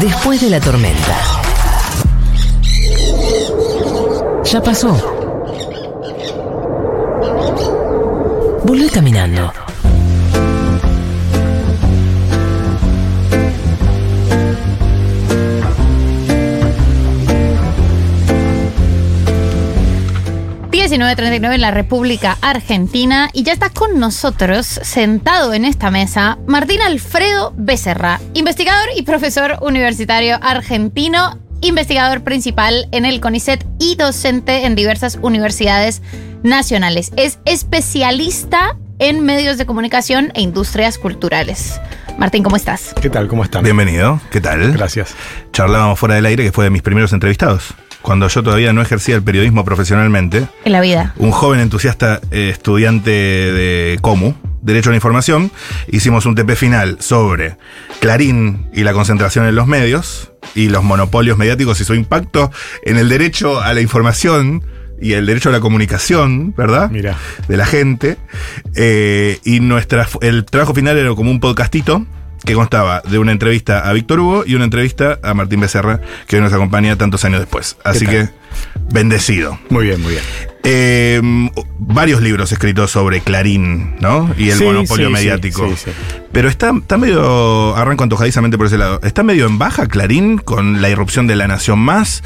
Después de la tormenta. Ya pasó. Volvé caminando. En la República Argentina y ya está con nosotros, sentado en esta mesa, Martín Alfredo Becerra, investigador y profesor universitario argentino, investigador principal en el CONICET y docente en diversas universidades nacionales. Es especialista en medios de comunicación e industrias culturales. Martín, ¿cómo estás? ¿Qué tal? ¿Cómo están? Bienvenido. ¿Qué tal? Gracias. Charlábamos fuera del aire, que fue de mis primeros entrevistados cuando yo todavía no ejercía el periodismo profesionalmente. En la vida. Un joven entusiasta eh, estudiante de COMU, Derecho a la Información, hicimos un TP final sobre Clarín y la concentración en los medios y los monopolios mediáticos y su impacto en el derecho a la información y el derecho a la comunicación, ¿verdad? Mira. De la gente. Eh, y nuestra, el trabajo final era como un podcastito que constaba de una entrevista a Víctor Hugo y una entrevista a Martín Becerra, que hoy nos acompaña tantos años después. Así que, bendecido. Muy bien, muy bien. Eh, varios libros escritos sobre Clarín, ¿no? Y el monopolio mediático. Sí, Pero está, está medio, arranco antojadizamente por ese lado, está medio en baja Clarín con la irrupción de la Nación Más,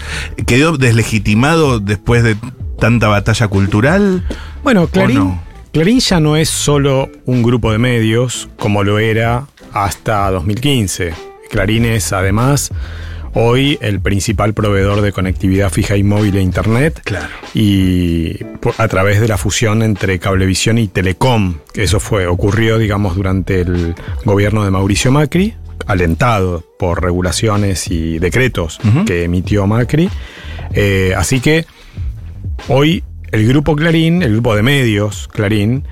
quedó deslegitimado después de tanta batalla cultural. Bueno, Clarín, Clarín ya no es solo un grupo de medios como lo era hasta 2015. Clarín es además hoy el principal proveedor de conectividad fija y móvil e internet. Claro. Y a través de la fusión entre Cablevisión y Telecom, eso fue, ocurrió, digamos, durante el gobierno de Mauricio Macri, alentado por regulaciones y decretos que emitió Macri. Eh, así que hoy el grupo Clarín, el grupo de medios Clarín,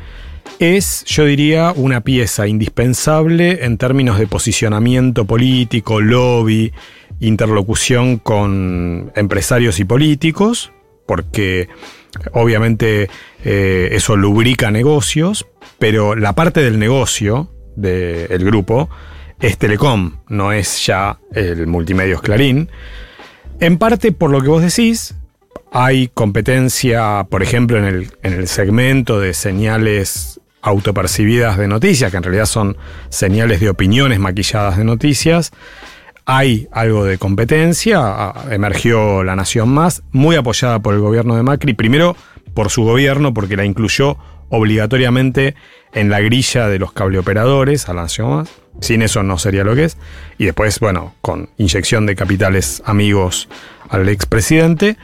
es, yo diría, una pieza indispensable en términos de posicionamiento político, lobby, interlocución con empresarios y políticos, porque obviamente eh, eso lubrica negocios, pero la parte del negocio del grupo es Telecom, no es ya el Multimedios Clarín. En parte por lo que vos decís, hay competencia, por ejemplo, en el, en el segmento de señales autopercibidas de noticias, que en realidad son señales de opiniones maquilladas de noticias. Hay algo de competencia, emergió La Nación Más, muy apoyada por el gobierno de Macri, primero por su gobierno, porque la incluyó obligatoriamente en la grilla de los cableoperadores a La Nación Más. Sin eso no sería lo que es. Y después, bueno, con inyección de capitales amigos al expresidente.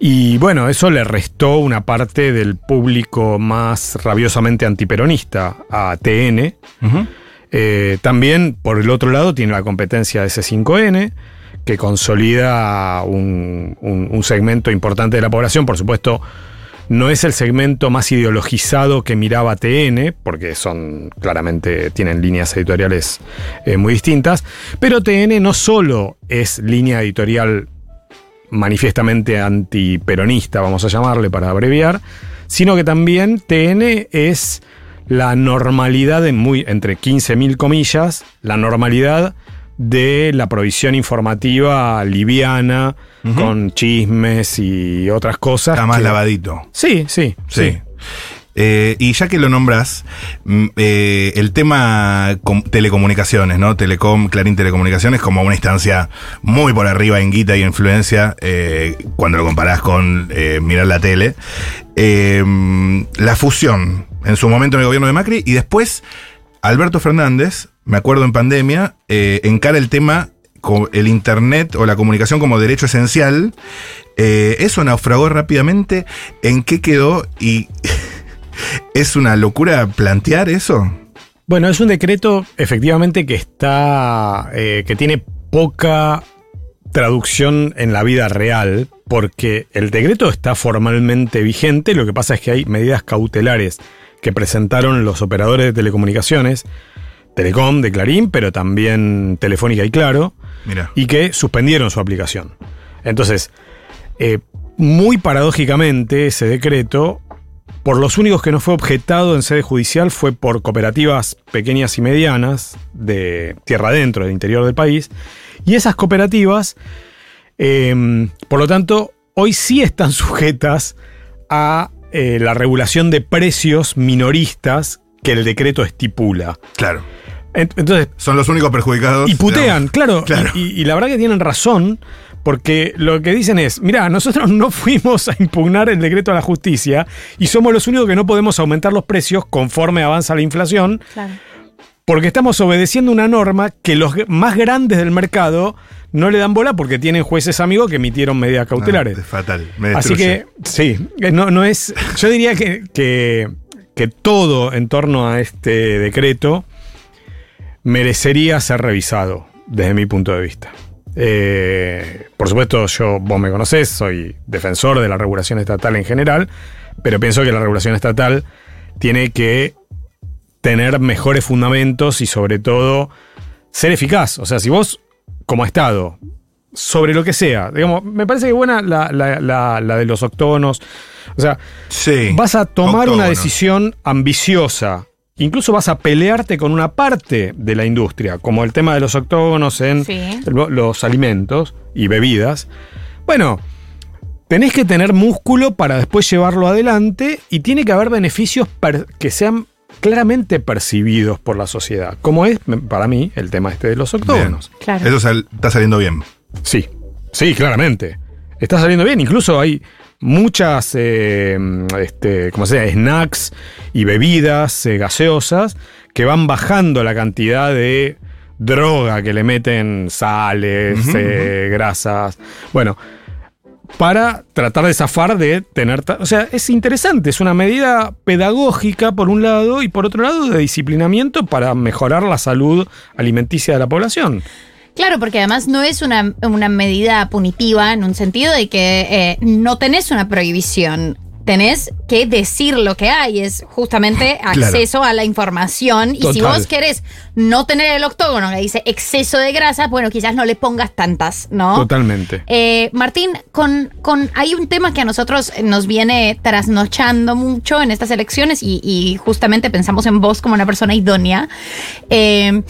Y bueno, eso le restó una parte del público más rabiosamente antiperonista a TN. Eh, también, por el otro lado, tiene la competencia de C5N, que consolida un, un, segmento importante de la población. Por supuesto, no es el segmento más ideologizado que miraba TN, porque son claramente tienen líneas editoriales eh, muy distintas. Pero TN no solo es línea editorial manifiestamente antiperonista, vamos a llamarle para abreviar, sino que también TN es la normalidad, en muy, entre 15.000 comillas, la normalidad de la provisión informativa liviana, con chismes y otras cosas. Está más lavadito. Sí, sí, sí. Eh, y ya que lo nombras, mm, eh, el tema telecomunicaciones, ¿no? Telecom, Clarín Telecomunicaciones, como una instancia muy por arriba en guita y influencia, eh, cuando lo comparás con mirar la tele. la fusión, en su momento en el gobierno de Macri, y después Alberto Fernández, me acuerdo en pandemia, encara el tema el Internet o la comunicación como derecho esencial. eso naufragó rápidamente. ¿En qué quedó? Y ¿Es una locura plantear eso? Bueno, es un decreto efectivamente que está. Eh, que tiene poca traducción en la vida real, porque el decreto está formalmente vigente, lo que pasa es que hay medidas cautelares que presentaron los operadores de telecomunicaciones, Telecom, de Clarín, pero también Telefónica y Claro, y que suspendieron su aplicación. Entonces, eh, muy paradójicamente, ese decreto por los únicos que no fue objetado en sede judicial fue por cooperativas pequeñas y medianas de tierra adentro, del interior del país. Y esas cooperativas, eh, por lo tanto, hoy sí están sujetas a eh, la regulación de precios minoristas que el decreto estipula. Claro. Ent- Entonces, Son los únicos perjudicados. y putean, digamos. claro. Claro. Y la verdad que tienen razón, porque lo que dicen es, mira, nosotros no fuimos a impugnar el decreto a la justicia y somos los únicos que no podemos aumentar los precios conforme avanza la inflación, Claro. porque estamos obedeciendo una norma que los más grandes del mercado no le dan bola porque tienen jueces amigos que emitieron medidas cautelares. No, es fatal. me Así que, sí, eh, no, no es. Yo diría que, que, que todo en torno a este decreto merecería ser revisado, desde mi punto de vista. Eh, por supuesto, yo, vos me conocés, soy defensor de la regulación estatal en general, pero pienso que la regulación estatal tiene que tener mejores fundamentos y sobre todo ser eficaz. O sea, si vos, como Estado, sobre lo que sea, digamos, me parece que buena la, la- la- la de los octógonos. O sea, Sí. vas a tomar una decisión ambiciosa. Incluso vas a pelearte con una parte de la industria, como el tema de los octógonos en Sí. los alimentos y bebidas. Bueno, tenés que tener músculo para después llevarlo adelante y tiene que haber beneficios que sean claramente percibidos por la sociedad, como es para mí el tema este de los octógonos. Claro. Eso sal- está saliendo bien. Sí, sí, claramente. Está saliendo bien. Incluso hay muchas, eh, este, como sea, snacks y bebidas eh, gaseosas que van bajando la cantidad de droga que le meten sales, eh, grasas. Bueno, para tratar de zafar de tener... O sea, es interesante, es una medida pedagógica por un lado y por otro lado de disciplinamiento para mejorar la salud alimenticia de la población. Claro, porque además no es una, una medida punitiva en un sentido de que eh, no tenés una prohibición. Tenés que decir lo que hay, es justamente Claro. acceso a la información. Y si vos querés no tener el octógono que dice exceso de grasa, bueno, quizás no le pongas tantas, ¿no? Totalmente. Eh, Martín, con, con, hay un tema que a nosotros nos viene trasnochando mucho en estas elecciones y, y justamente pensamos en vos como una persona idónea. Eh,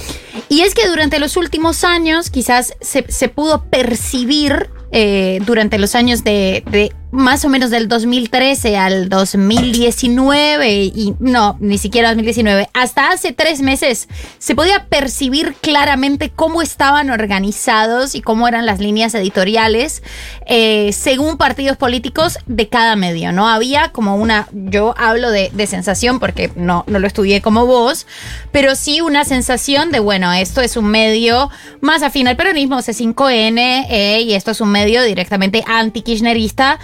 y es que durante los últimos años quizás se, se pudo percibir eh, durante los años de, de más o menos del 2013 al 2019 y no, ni siquiera 2019, hasta hace tres meses se podía percibir claramente cómo estaban organizados y cómo eran las líneas editoriales eh, según partidos políticos de cada medio, ¿no? Había como una, yo hablo de, sensación porque no, no lo estudié como vos, pero sí una sensación de, bueno, esto es un medio más afín al peronismo, C5N, eh, y esto es un medio directamente anti-kirchnerista.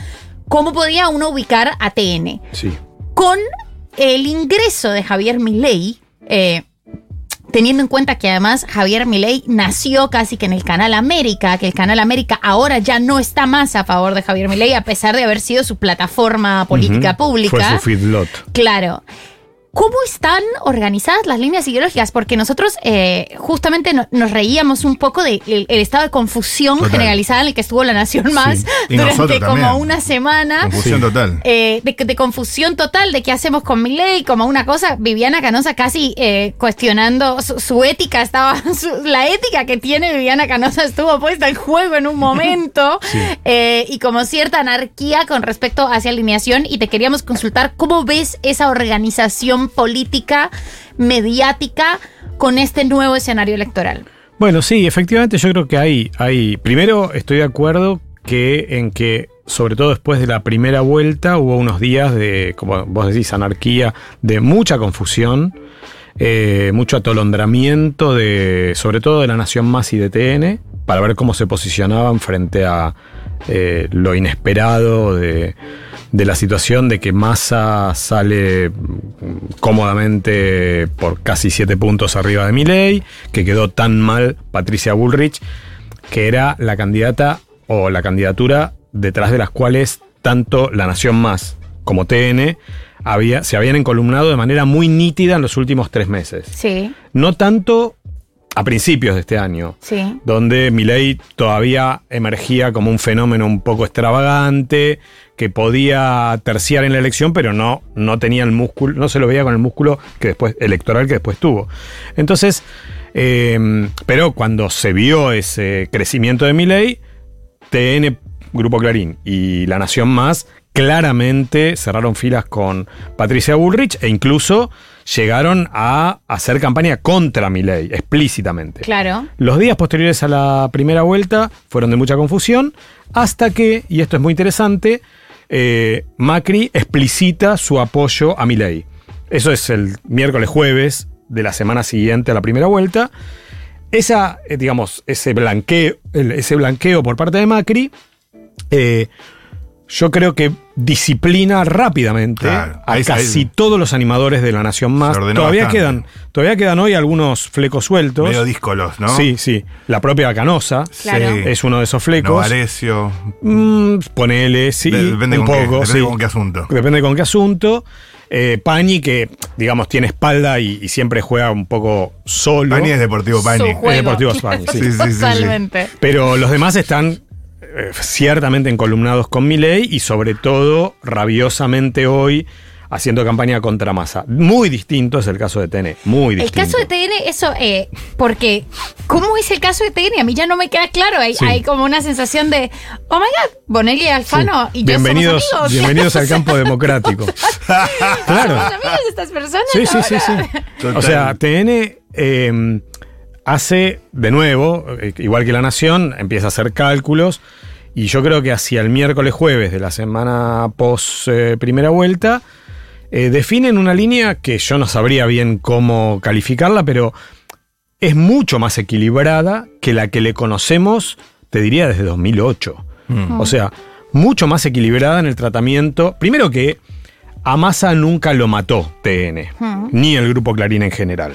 ¿Cómo podía uno ubicar a TN? Sí. con el ingreso de Javier Milei, eh, teniendo en cuenta que además Javier Milei nació casi que en el Canal América, que el Canal América ahora ya no está más a favor de Javier Milei, a pesar de haber sido su plataforma política Ujú. pública. Fue su feedlot. Claro. ¿Cómo están organizadas las líneas ideológicas? Porque nosotros eh, justamente no- nos reíamos un poco del el estado de confusión Total. generalizada en el que estuvo la Nación Más durante como también. una semana. Confusión Sí. total. Eh, de, de confusión total de qué hacemos con mi ley, como una cosa, Viviana Canosa casi eh, cuestionando su, su ética, estaba su- la ética que tiene Viviana Canosa estuvo puesta en juego en un momento, y como cierta anarquía con respecto hacia alineación, y te queríamos consultar cómo ves esa organización política, mediática, con este nuevo escenario electoral. Bueno, sí, efectivamente yo creo que hay, hay. Primero estoy de acuerdo que en que, sobre todo después de la primera vuelta, hubo unos días de, como vos decís, anarquía, de mucha confusión, eh, mucho atolondramiento de, sobre todo de la Nación Más y de TN, para ver cómo se posicionaban frente a eh, lo inesperado de, de la situación de que Massa sale cómodamente por casi siete puntos arriba de Milei, que quedó tan mal Patricia Bullrich, que era la candidata o la candidatura detrás de las cuales tanto La Nación Más como TN había, se habían encolumnado de manera muy nítida en los últimos tres meses. Sí. No tanto a principios de este año, Sí. donde Milei todavía emergía como un fenómeno un poco extravagante, que podía terciar en la elección, pero no, no tenía el músculo, no se lo veía con el músculo que después, electoral que después tuvo. Entonces, eh, pero cuando se vio ese crecimiento de Milei, TN, Grupo Clarín y La Nación Más claramente cerraron filas con Patricia Bullrich e incluso llegaron a hacer campaña contra Milei, explícitamente. Claro. Los días posteriores a la primera vuelta fueron de mucha confusión, hasta que, y esto es muy interesante, eh, Macri explicita su apoyo a Milei. Eso es el miércoles jueves de la semana siguiente a la primera vuelta. Esa, eh, digamos, ese blanqueo, ese blanqueo por parte de Macri, eh, yo creo que disciplina rápidamente Claro, a ahí- casi ahí- todos los animadores de la Nación Más. Todavía bastante. quedan, todavía quedan hoy algunos flecos sueltos. Medio díscolos, ¿no? Sí, sí. La propia Canosa Claro. Es uno de esos flecos. Novarecio. Mm, ponele, sí. De- depende un con qué- poco, depende sí. con qué asunto. Depende con qué asunto. Eh, Pañi, que digamos tiene espalda y, y siempre juega un poco solo. Pani es Deportivo juego. Es Deportivo España, sí. Sí, sí, sí, sí. Totalmente. Pero los demás están eh, ciertamente encolumnados con Milei y sobre todo rabiosamente hoy haciendo campaña contra Massa. Muy distinto es el caso de TN, muy El distinto. caso de TN, eso, eh, porque, ¿cómo es el caso de TN? A mí ya no me queda claro. Hay, Sí. hay como una sensación de, oh my god, Bonelli y Alfano y yo bienvenidos, somos amigos. bienvenidos al campo democrático. claro. Somos amigos de estas personas. Sí, sí, sí, sí. Total. O sea, TN eh, hace de nuevo, eh, igual que La Nación, empieza a hacer cálculos y yo creo que hacia el miércoles jueves de la semana post eh, primera vuelta eh, definen una línea que yo no sabría bien cómo calificarla, pero es mucho más equilibrada que la que le conocemos, te diría, desde 2008. Mm. O sea, mucho más equilibrada en el tratamiento. Primero que a Massa nunca lo mató TN, ni el grupo Clarín en general.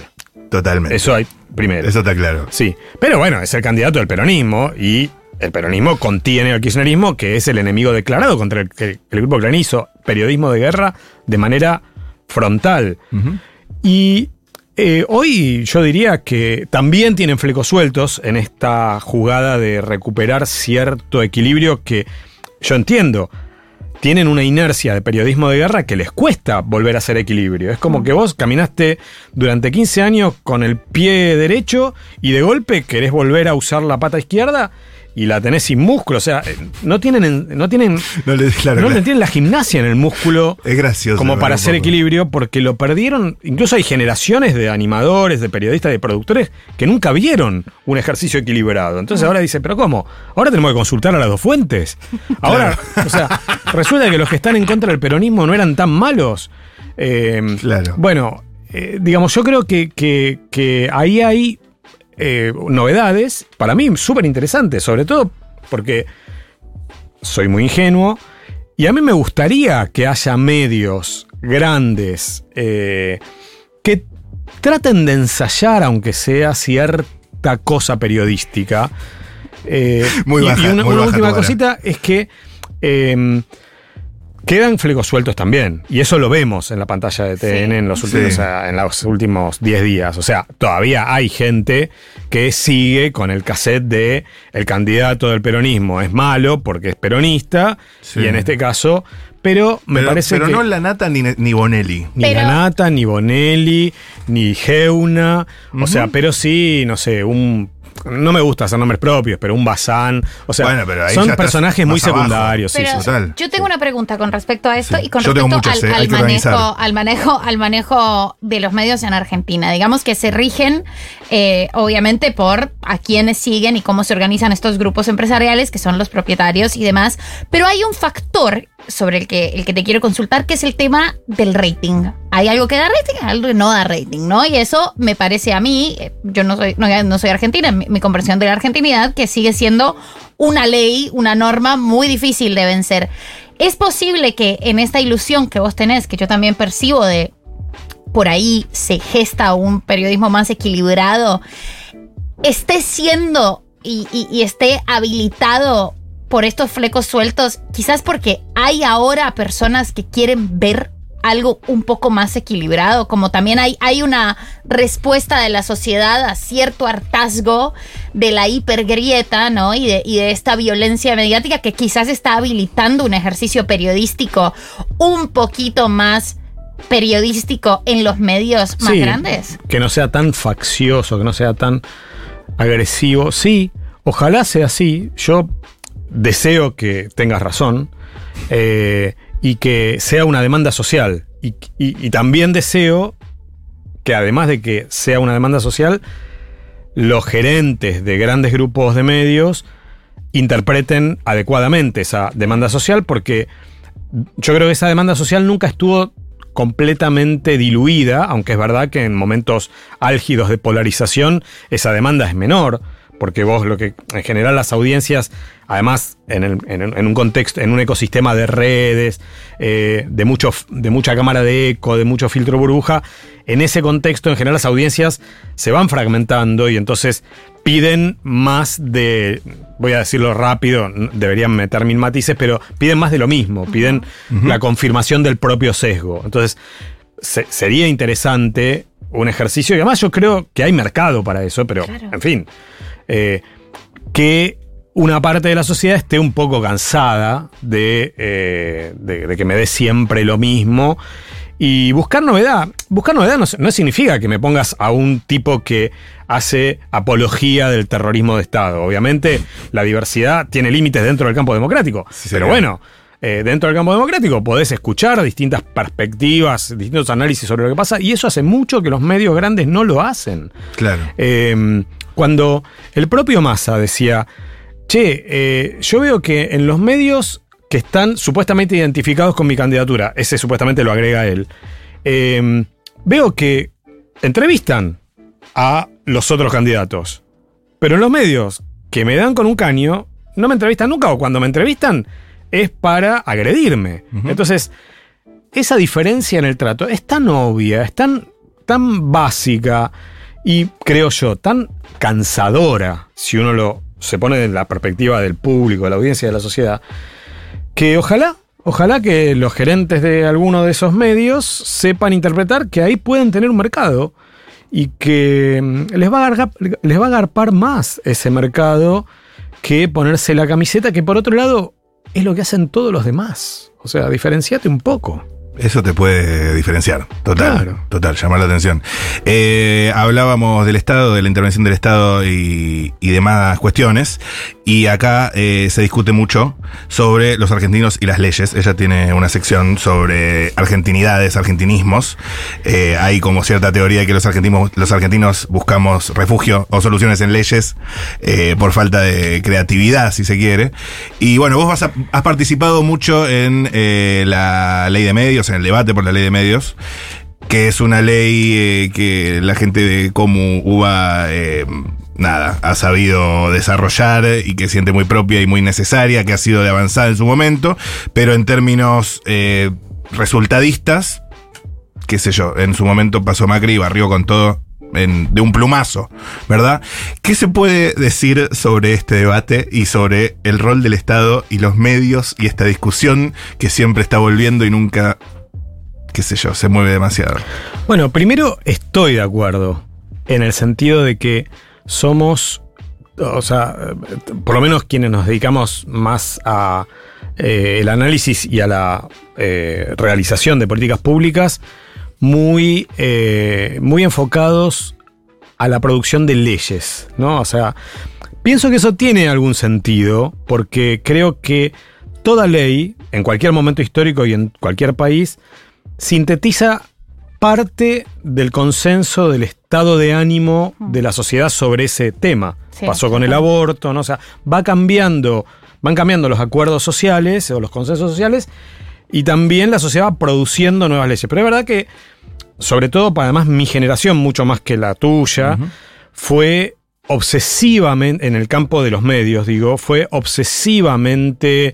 Totalmente. Eso hay primero. Eso está claro. Sí, pero bueno, es el candidato del peronismo y el peronismo contiene al kirchnerismo, que es el enemigo declarado contra el que el grupo Clarín hizo periodismo de guerra de manera frontal. Y eh, hoy yo diría que también tienen flecos sueltos en esta jugada de recuperar cierto equilibrio que yo entiendo. Tienen una inercia de periodismo de guerra que les cuesta volver a hacer equilibrio. Es como que vos caminaste durante 15 años con el pie derecho y de golpe querés volver a usar la pata izquierda y la tenés sin músculo. O sea, eh, no tienen, no tienen, No le- claro, no claro. tienen la gimnasia en el músculo Es gracioso. como para hacer equilibrio, porque lo perdieron. Incluso hay generaciones de animadores, de periodistas, de productores que nunca vieron un ejercicio equilibrado. Entonces ahora dice, ¿pero cómo? Ahora tenemos que consultar a las dos fuentes. Ahora, o sea, resulta que los que están en contra del peronismo no eran tan malos. Eh, Claro. Bueno, eh, digamos, yo creo que, que- que ahí hay eh, novedades, para mí súper interesantes, sobre todo porque soy muy ingenuo y a mí me gustaría que haya medios grandes eh, que traten de ensayar, aunque sea cierta cosa periodística. Eh, Muy baja, y una, muy una baja última cosita es que quedan flecos sueltos también. Y eso lo vemos en la pantalla de TN en, los Sí. últimos, o sea, en los últimos 10 días. O sea, todavía hay gente que sigue con el cassette de el candidato del peronismo es malo porque es peronista. Sí. Y en este caso, pero me pero, parece pero que no la nata ni, ni Bonelli. ni Pero- Ganata, ni Bonelli, ni Geuna. O sea, pero sí, no sé, un. No me gusta hacer nombres propios, pero un Bazán. O sea, Bueno, pero ahí ya son personajes muy secundarios. sí, Pero sí, sí. total. yo tengo una pregunta con respecto a esto Sí. y con Yo respecto muchas, al, eh, al manejo, al manejo, al manejo de los medios en Argentina. Digamos que se rigen, eh, obviamente, por a quienes siguen y cómo se organizan estos grupos empresariales, que son los propietarios y demás. Pero hay un factor sobre el que, el que te quiero consultar, que es el tema del rating. Hay algo que da rating, algo que no da rating, ¿no? Y eso me parece a mí, eh, yo no soy, no, no soy argentina, mi, mi comprensión de la argentinidad, que sigue siendo una ley, una norma muy difícil de vencer. Es posible que en esta ilusión que vos tenés, que yo también percibo de por ahí se gesta un periodismo más equilibrado, esté siendo y esté habilitado por estos flecos sueltos, quizás porque hay ahora personas que quieren ver algo un poco más equilibrado, como también hay, hay una respuesta de la sociedad a cierto hartazgo de la hipergrieta, ¿no? Y de, y de esta violencia mediática que quizás está habilitando un ejercicio periodístico un poquito más periodístico en los medios más Sí, grandes. Que no sea tan faccioso, que no sea tan agresivo. Sí, ojalá sea así. Yo deseo que tengas razón eh, y que sea una demanda social. Y, también deseo que además de que sea una demanda social, los gerentes de grandes grupos de medios interpreten adecuadamente esa demanda social porque yo creo que esa demanda social nunca estuvo completamente diluida, aunque es verdad que en momentos álgidos de polarización esa demanda es menor, porque vos lo que en general las audiencias, además en, el- en- en un contexto, en un ecosistema de redes, eh, de, mucho, de mucha cámara de eco, de mucho filtro burbuja, en ese contexto en general las audiencias se van fragmentando y entonces piden más de, voy a decirlo rápido, deberían meter mil matices, pero piden más de lo mismo, piden la confirmación del propio sesgo. Entonces, se- sería interesante un ejercicio, y además yo creo que hay mercado para eso, pero, Claro. en fin, eh, que una parte de la sociedad esté un poco cansada de, eh, de- de que me dé siempre lo mismo. Y buscar novedad. Buscar novedad no, no significa que me pongas a un tipo que hace apología del terrorismo de Estado. Obviamente, la diversidad tiene límites dentro del campo democrático. Sí, pero bueno, eh, dentro del campo democrático podés escuchar distintas perspectivas, distintos análisis sobre lo que pasa, y eso hace mucho que los medios grandes no lo hacen. Claro. Eh, cuando el propio Massa decía, che, eh, yo veo que en los medios que están supuestamente identificados con mi candidatura, ese supuestamente lo agrega él, eh, veo que entrevistan a los otros candidatos, pero en los medios que me dan con un caño, no me entrevistan nunca, o cuando me entrevistan es para agredirme. Entonces, esa diferencia en el trato es tan obvia, es tan, tan básica y creo yo, tan cansadora, si uno lo se pone en la perspectiva del público, de la audiencia, de la sociedad, que ojalá, ojalá que los gerentes de alguno de esos medios sepan interpretar que ahí pueden tener un mercado y que mm, les va a agargar- les va a más ese mercado que ponerse la camiseta, que por otro lado es lo que hacen todos los demás. O sea, diferenciate un poco. Eso te puede diferenciar, total, Claro. total, llamar la atención. Eh, hablábamos del Estado, de la intervención del Estado y, y demás cuestiones, y acá eh, se discute mucho sobre los argentinos y las leyes. Ella tiene una sección sobre argentinidades, argentinismos. Eh, hay como cierta teoría de que los argentinos, los argentinos buscamos refugio o soluciones en leyes eh, por falta de creatividad, si se quiere. Y bueno, vos has participado mucho en la ley de medios, en el debate por la ley de medios, que es una ley que la gente de Comu UBA, nada, ha sabido desarrollar y que siente muy propia y muy necesaria, que ha sido de avanzada en su momento, pero en términos eh, resultadistas, qué sé yo, en su momento pasó Macri y barrió con todo de un plumazo, ¿verdad? ¿Qué se puede decir sobre este debate y sobre el rol del Estado y los medios y esta discusión que siempre está volviendo y nunca, qué sé yo, se mueve demasiado? Bueno, primero estoy de acuerdo en el sentido de que somos, o sea, por lo menos quienes nos dedicamos más a eh, el análisis y a la eh, realización de políticas públicas, muy, eh, muy enfocados a la producción de leyes, ¿no? O sea, pienso que eso tiene algún sentido, porque creo que toda ley, en cualquier momento histórico y en cualquier país, sintetiza parte del consenso del estado de ánimo de la sociedad sobre ese tema. Sí, Pasó con el aborto, ¿no? O sea, va cambiando, van cambiando los acuerdos sociales o los consensos sociales y también la sociedad va produciendo nuevas leyes. Pero es verdad que, sobre todo para además mi generación, mucho más que la tuya, fue obsesivamente, en el campo de los medios, digo, fue obsesivamente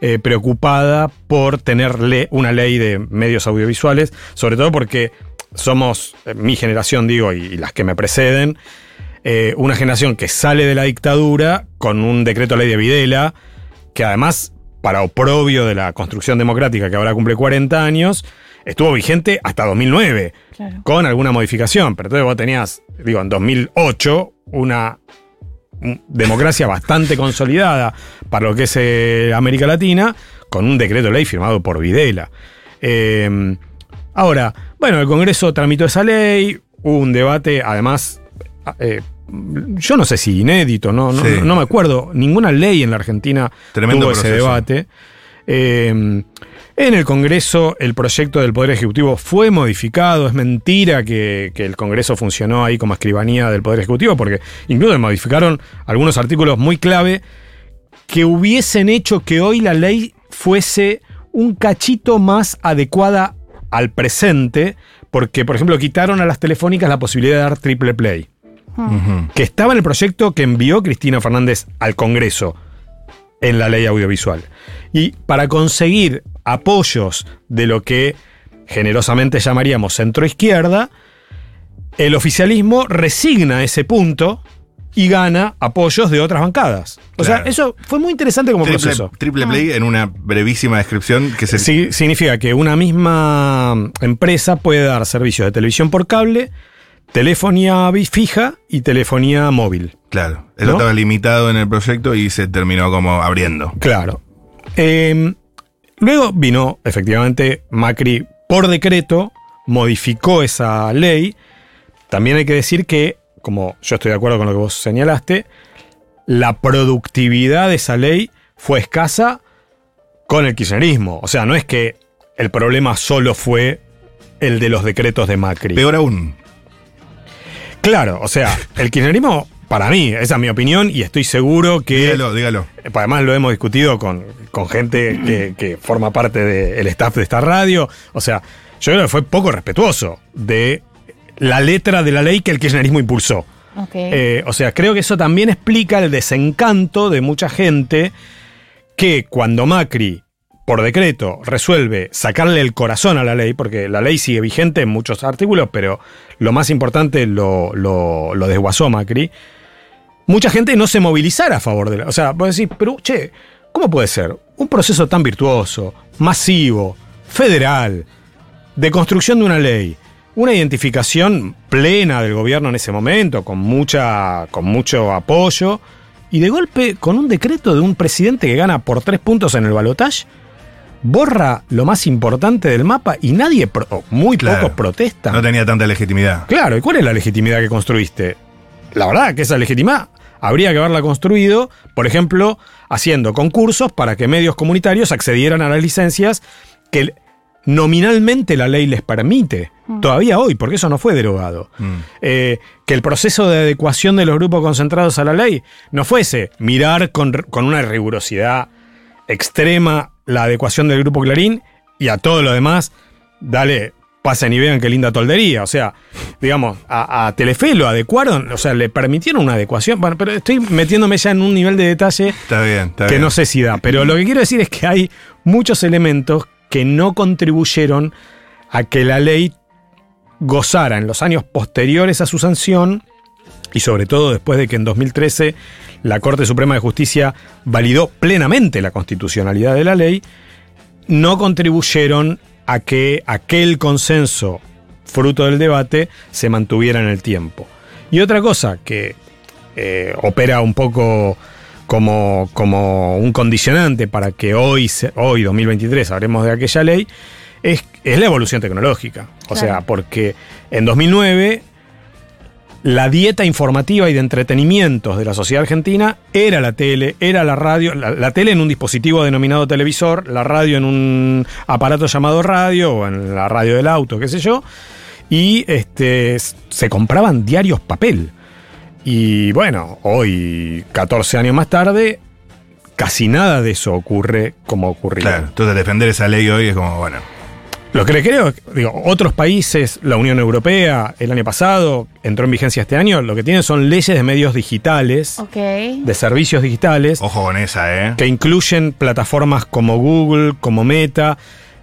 eh, preocupada por tener le- una ley de medios audiovisuales, sobre todo porque somos, eh, mi generación, digo, y, y las que me preceden, eh, una generación que sale de la dictadura con un decreto ley de Videla, que además, para oprobio de la construcción democrática que ahora cumple 40 años, estuvo vigente hasta 2009, Claro. con alguna modificación. Pero entonces vos tenías, digo, en 2008, una democracia bastante consolidada para lo que es eh, América Latina, con un decreto de ley firmado por Videla. Eh, ahora, bueno, el Congreso tramitó esa ley, hubo un debate, además, eh, yo no sé si inédito, no, no, Sí. no me acuerdo, ninguna ley en la Argentina Tremendo tuvo ese debate. En el Congreso el proyecto del Poder Ejecutivo fue modificado. Es mentira que, que el Congreso funcionó ahí como escribanía del Poder Ejecutivo, porque incluso modificaron algunos artículos muy clave que hubiesen hecho que hoy la ley fuese un cachito más adecuada al presente, porque, por ejemplo, quitaron a las telefónicas la posibilidad de dar triple play que estaba en el proyecto que envió Cristina Fernández al Congreso en la ley audiovisual. Y para conseguir apoyos de lo que generosamente llamaríamos centroizquierda, el oficialismo resigna ese punto y gana apoyos de otras bancadas. O sea, eso fue muy interesante como Triple, proceso. triple play en una brevísima descripción que se Sí, significa que una misma empresa puede dar servicios de televisión por cable, telefonía fija y telefonía móvil. Claro, eso ¿No? estaba limitado en el proyecto y se terminó como abriendo. Claro. Eh, luego vino, efectivamente, Macri por decreto, modificó esa ley. También hay que decir que, como yo estoy de acuerdo con lo que vos señalaste, la productividad de esa ley fue escasa con el kirchnerismo. O sea, no es que el problema solo fue el de los decretos de Macri. Peor aún. Claro, o sea, el kirchnerismo, para mí, esa es mi opinión y estoy seguro que... Dígalo, dígalo. Eh, Además lo hemos discutido con, con gente que, que forma parte del staff de esta radio. O sea, yo creo que fue poco respetuoso de la letra de la ley que el kirchnerismo impulsó. Ok. Eh, o sea, creo que eso también explica el desencanto de mucha gente que cuando Macri, por decreto, resuelve sacarle el corazón a la ley, porque la ley sigue vigente en muchos artículos, pero lo más importante lo, lo, lo desguazó Macri, mucha gente no se movilizara a favor de la... O sea, vos decís, pero, che, ¿cómo puede ser? Un proceso tan virtuoso, masivo, federal, de construcción de una ley, una identificación plena del gobierno en ese momento, con, mucha, con mucho apoyo, y de golpe, con un decreto de un presidente que gana por tres puntos en el balotaje, borra lo más importante del mapa y nadie, o muy Claro. pocos protestan. No tenía tanta legitimidad. Claro, ¿y cuál es la legitimidad que construiste? La verdad que esa legitimidad habría que haberla construido, por ejemplo, haciendo concursos para que medios comunitarios accedieran a las licencias que nominalmente la ley les permite, todavía hoy, porque eso no fue derogado. Mm. Eh, que el proceso de adecuación de los grupos concentrados a la ley no fuese mirar con, con una rigurosidad extrema la adecuación del grupo Clarín y a todo lo demás, dale, pasen y vean qué linda toldería. O sea, digamos, a, a Telefe lo adecuaron, o sea, le permitieron una adecuación. Bueno, pero estoy metiéndome ya en un nivel de detalle Está bien, está que bien. no sé si da. Pero lo que quiero decir es que hay muchos elementos que no contribuyeron a que la ley gozara en los años posteriores a su sanción y sobre todo después de que en 2013 la Corte Suprema de Justicia validó plenamente la constitucionalidad de la ley, no contribuyeron a que aquel consenso fruto del debate se mantuviera en el tiempo. Y otra cosa que eh, opera un poco como, como un condicionante para que hoy, hoy 2023, hablemos de aquella ley, es, es la evolución tecnológica. O Claro. sea, porque en 2009 la dieta informativa y de entretenimientos de la sociedad argentina era la tele, era la radio, la, tele en un dispositivo denominado televisor, la radio en un aparato llamado radio o en la radio del auto, qué sé yo, y este, se compraban diarios papel. Y bueno, hoy, 14 años más tarde, casi nada de eso ocurre como ocurría. Claro, entonces defender esa ley hoy es como, bueno. Lo que le creo, es que, digo, otros países, la Unión Europea, el año pasado, entró en vigencia este año, lo que tienen son leyes de medios digitales, Ok. de servicios digitales, Ojo con esa, ¿eh? que incluyen plataformas como Google, como Meta,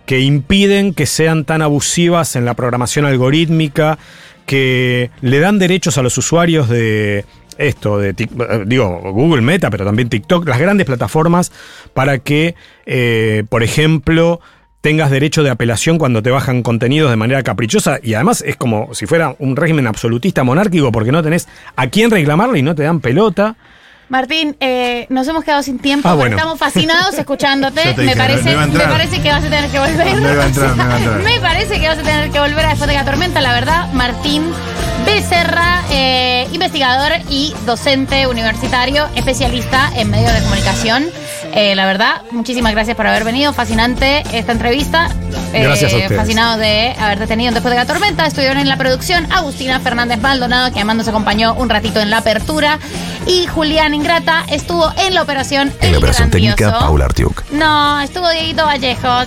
que impiden que sean tan abusivas en la programación algorítmica, que le dan derechos a los usuarios de esto, de eh, digo, Google Meta, pero también TikTok, las grandes plataformas, para que, eh, por ejemplo, tengas derecho de apelación cuando te bajan contenidos de manera caprichosa y además es como si fuera un régimen absolutista monárquico porque no tenés a quién reclamarle y no te dan pelota. Martín, eh, nos hemos quedado sin tiempo, Ah, pero bueno. estamos fascinados escuchándote. Te Me dije, parece, me que vas a tener que volver. A entrar, a entrar. Me parece que vas a tener que volver a Después de la Tormenta, la verdad. Martín Becerra, eh, investigador y docente universitario, especialista en medios de comunicación. Eh, la verdad, muchísimas gracias por haber venido. Fascinante esta entrevista. Eh, Gracias a ustedes. Fascinado de haberte tenido en después de la tormenta. Estuvieron en la producción Agustina Fernández Maldonado, que además nos acompañó un ratito en la apertura. Y Julián Ingrata estuvo en la operación En la operación técnica. Paula Artiuk. No, estuvo Dieguito Vallejo.